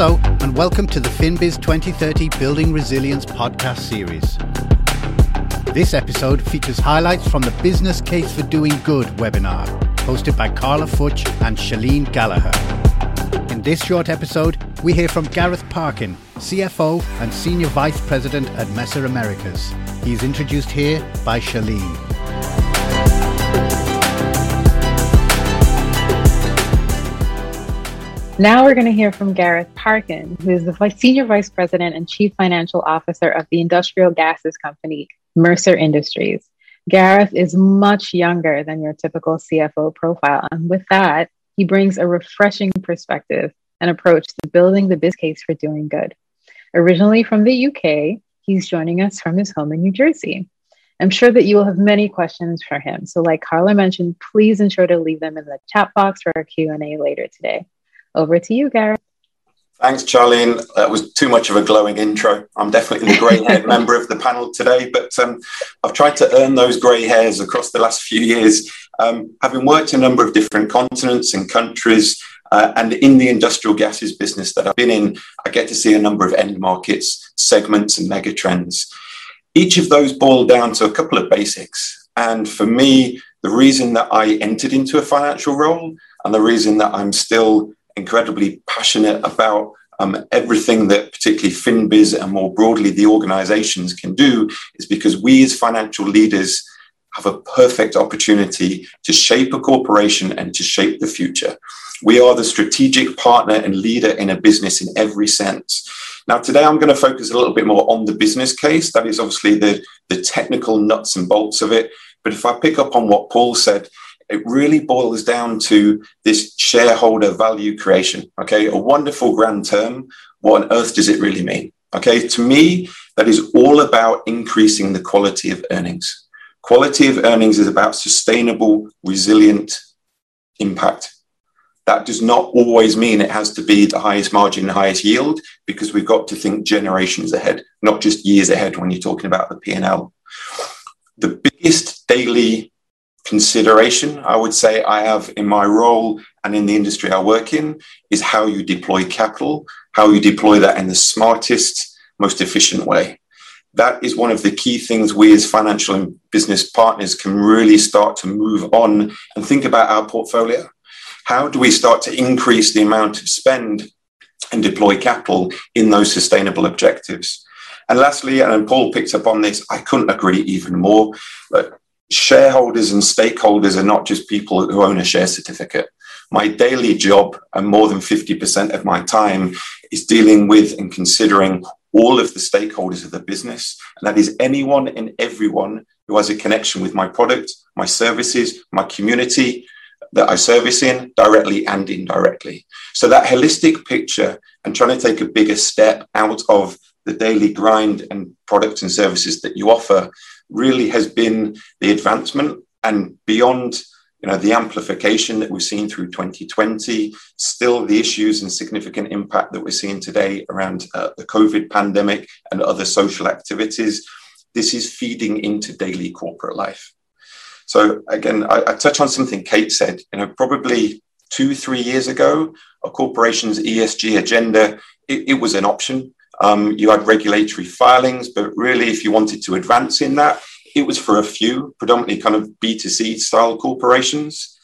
Hello, and welcome to the FinBiz 2030 Building Resilience podcast series. This episode features highlights from the Business Case for Doing Good webinar, hosted by Carla Futch and Shalene Gallagher. In this short episode, we hear from Gareth Parkin, CFO and Senior Vice President at Messer Americas. He is introduced here by Shalene. Now we're going to hear from Gareth Parkin, who is the Senior Vice President and Chief Financial Officer of the industrial gases company, Messer Industries. Gareth is much younger than your typical CFO profile. And with that, he brings a refreshing perspective and approach to building the biz case for doing good. Originally from the UK, he's joining us from his home in New Jersey. I'm sure that you will have many questions for him. So like Carla mentioned, please ensure to leave them in the chat box for our Q&A later today. Over to you, Gareth. Thanks, Shalene. That was too much of a glowing intro. I'm definitely the grey haired member of the panel today, but um, I've tried to earn those grey hairs across the last few years. Um, having worked in a number of different continents and countries, uh, and in the industrial gases business that I've been in, I get to see a number of end markets, segments, and megatrends. Each of those boil down to a couple of basics. And for me, the reason that I entered into a financial role and the reason that I'm still incredibly passionate about um, everything that particularly FinBiz and more broadly the organizations can do is because we as financial leaders have a perfect opportunity to shape a corporation and to shape the future. We are the strategic partner and leader in a business in every sense. Now, today I'm going to focus a little bit more on the business case. That is obviously the, the technical nuts and bolts of it. But if I pick up on what Paul said, it really boils down to this shareholder value creation. Okay, a wonderful grand term. What on earth does it really mean? Okay, to me, that is all about increasing the quality of earnings. Quality of earnings is about sustainable, resilient impact. That does not always mean it has to be the highest margin, highest yield, because we've got to think generations ahead, not just years ahead when you're talking about the P&L. The biggest daily consideration I would say I have in my role and in the industry I work in is how you deploy capital, how you deploy that in the smartest, most efficient way. That is one of the key things we as financial and business partners can really start to move on and think about our portfolio. How do we start to increase the amount of spend and deploy capital in those sustainable objectives? And lastly, and Paul picked up on this, I couldn't agree even more. But shareholders and stakeholders are not just people who own a share certificate. My daily job, and more than 50% of my time, is dealing with and considering all of the stakeholders of the business. And that is anyone and everyone who has a connection with my product, my services, my community that I service in directly and indirectly. So that holistic picture and trying to take a bigger step out of the daily grind and products and services that you offer really has been the advancement and beyond you know the amplification that we've seen through 2020 still the issues and significant impact that we're seeing today around uh, the covid pandemic and other social activities. This is feeding into daily corporate life. So again I, I touch on something kate said you know probably two three years ago a corporation's esg agenda it, it was an option um, you had regulatory filings, but really, if you wanted to advance in that, it was for a few, predominantly kind of B2C style corporations.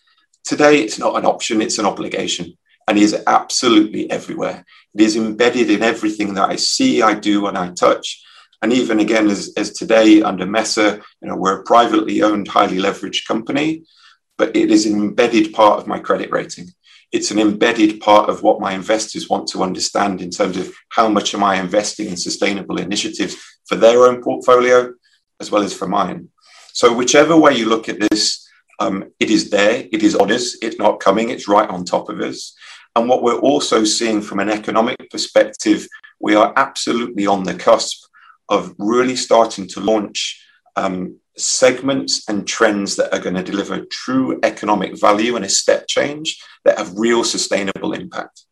Today, it's not an option, it's an obligation and is absolutely everywhere. It is embedded in everything that I see, I do, and I touch. And even again, as, as today under Messer, you know, we're a privately owned, highly leveraged company, but it is an embedded part of my credit rating it's an embedded part of what my investors want to understand in terms of how much am I investing in sustainable initiatives for their own portfolio as well as for mine. So, whichever way you look at this, um, it is there, it is on us, it's not coming, it's right on top of us. And what we're also seeing from an economic perspective, we are absolutely on the cusp of really starting to launch um, segments and trends that are going to deliver true economic value and a step change that have real sustainable impact.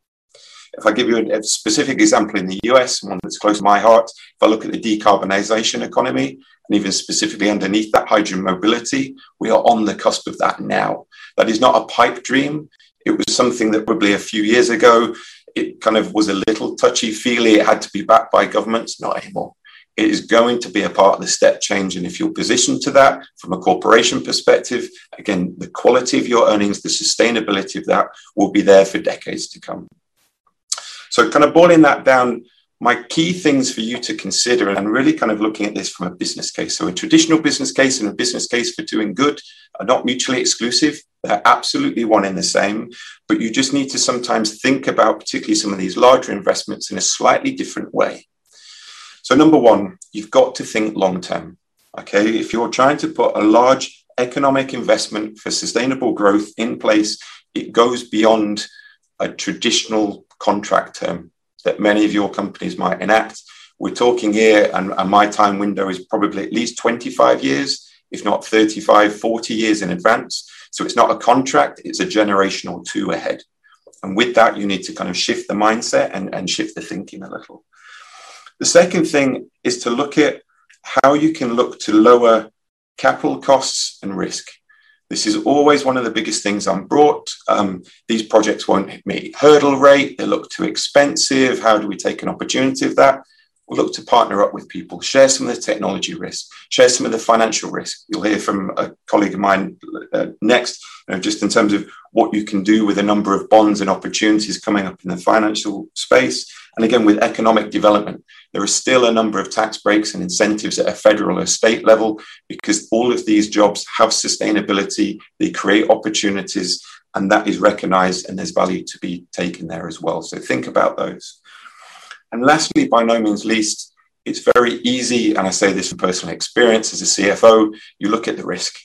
If I give you a, specific example in the US, one that's close to my heart, if I look at the decarbonisation economy, and even specifically underneath that hydrogen mobility, we are on the cusp of that now. That is not a pipe dream. It was something that probably a few years ago, it kind of was a little touchy feely. It had to be backed by governments, not anymore. It is going to be a part of the step change. And if you're positioned to that from a corporation perspective, again, the quality of your earnings, the sustainability of that will be there for decades to come. So, kind of boiling that down, my key things for you to consider and really kind of looking at this from a business case. So, a traditional business case and a business case for doing good are not mutually exclusive. They're absolutely one in the same, but you just need to sometimes think about, particularly some of these larger investments, in a slightly different way. So, number one, you've got to think long term. Okay. If you're trying to put a large economic investment for sustainable growth in place, it goes beyond a traditional contract term that many of your companies might enact. We're talking here, and, and my time window is probably at least 25 years, if not 35, 40 years in advance. So it's not a contract, it's a generation or two ahead. And with that, you need to kind of shift the mindset and, and shift the thinking a little. The second thing is to look at how you can look to lower capital costs and risk. This is always one of the biggest things I'm brought. Um, these projects won't meet hurdle rate. They look too expensive. How do we take an opportunity of that? Look to partner up with people, share some of the technology risk, share some of the financial risk. You'll hear from a colleague of mine uh, next, you know, just in terms of what you can do with a number of bonds and opportunities coming up in the financial space. And again, with economic development, there are still a number of tax breaks and incentives at a federal or state level because all of these jobs have sustainability, they create opportunities, and that is recognized, and there's value to be taken there as well. So think about those. And lastly, by no means least, it's very easy, and I say this from personal experience as a CFO, you look at the risk.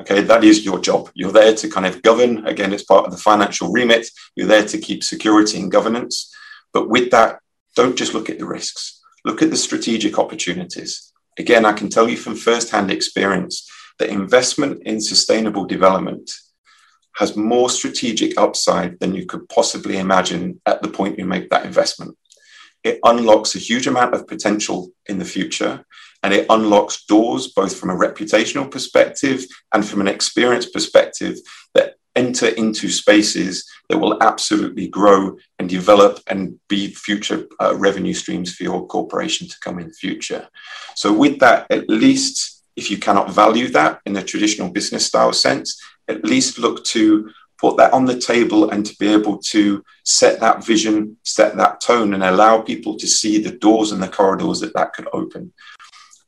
Okay, that is your job. You're there to kind of govern. Again, it's part of the financial remit. You're there to keep security and governance. But with that, don't just look at the risks, look at the strategic opportunities. Again, I can tell you from firsthand experience that investment in sustainable development has more strategic upside than you could possibly imagine at the point you make that investment. It unlocks a huge amount of potential in the future and it unlocks doors both from a reputational perspective and from an experience perspective that enter into spaces that will absolutely grow and develop and be future uh, revenue streams for your corporation to come in the future. So, with that, at least if you cannot value that in the traditional business style sense, at least look to put that on the table and to be able to set that vision, set that tone, and allow people to see the doors and the corridors that that could open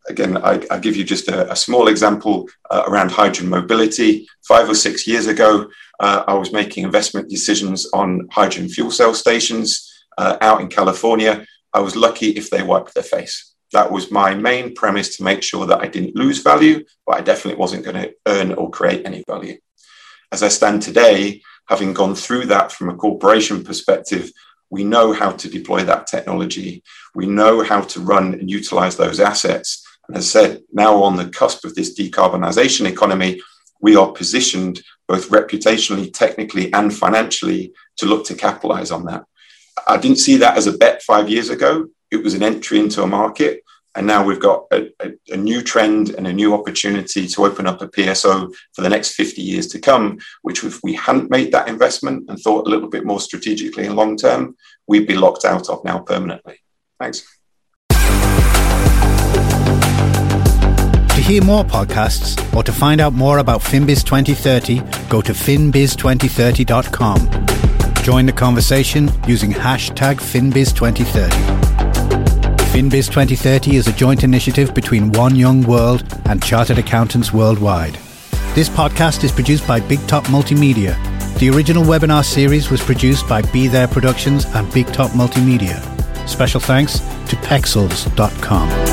again, I, I give you just a, a small example uh, around hydrogen mobility. Five or six years ago, uh, I was making investment decisions on hydrogen fuel cell stations uh, out in California. I was lucky if they wiped their face. That was my main premise to make sure that I didn't lose value, but I definitely wasn't going to earn or create any value. As I stand today, having gone through that from a corporation perspective, we know how to deploy that technology. We know how to run and utilize those assets. And as I said, now on the cusp of this decarbonisation economy, we are positioned both reputationally, technically, and financially to look to capitalize on that. I didn't see that as a bet five years ago. It was an entry into a market. And now we've got a, a, a, new trend and a new opportunity to open up a PSO for the next 50 years to come, which if we hadn't made that investment and thought a little bit more strategically and long term, we'd be locked out of now permanently. Thanks. To hear more podcasts or to find out more about FinBiz 2030, go to finbiz2030.com. Join the conversation using hashtag FinBiz2030. FinBiz 2030 is a joint initiative between One Young World and Chartered Accountants Worldwide. This podcast is produced by Big Top Multimedia. The original webinar series was produced by Be There Productions and Big Top Multimedia. Special thanks to Pexels.com.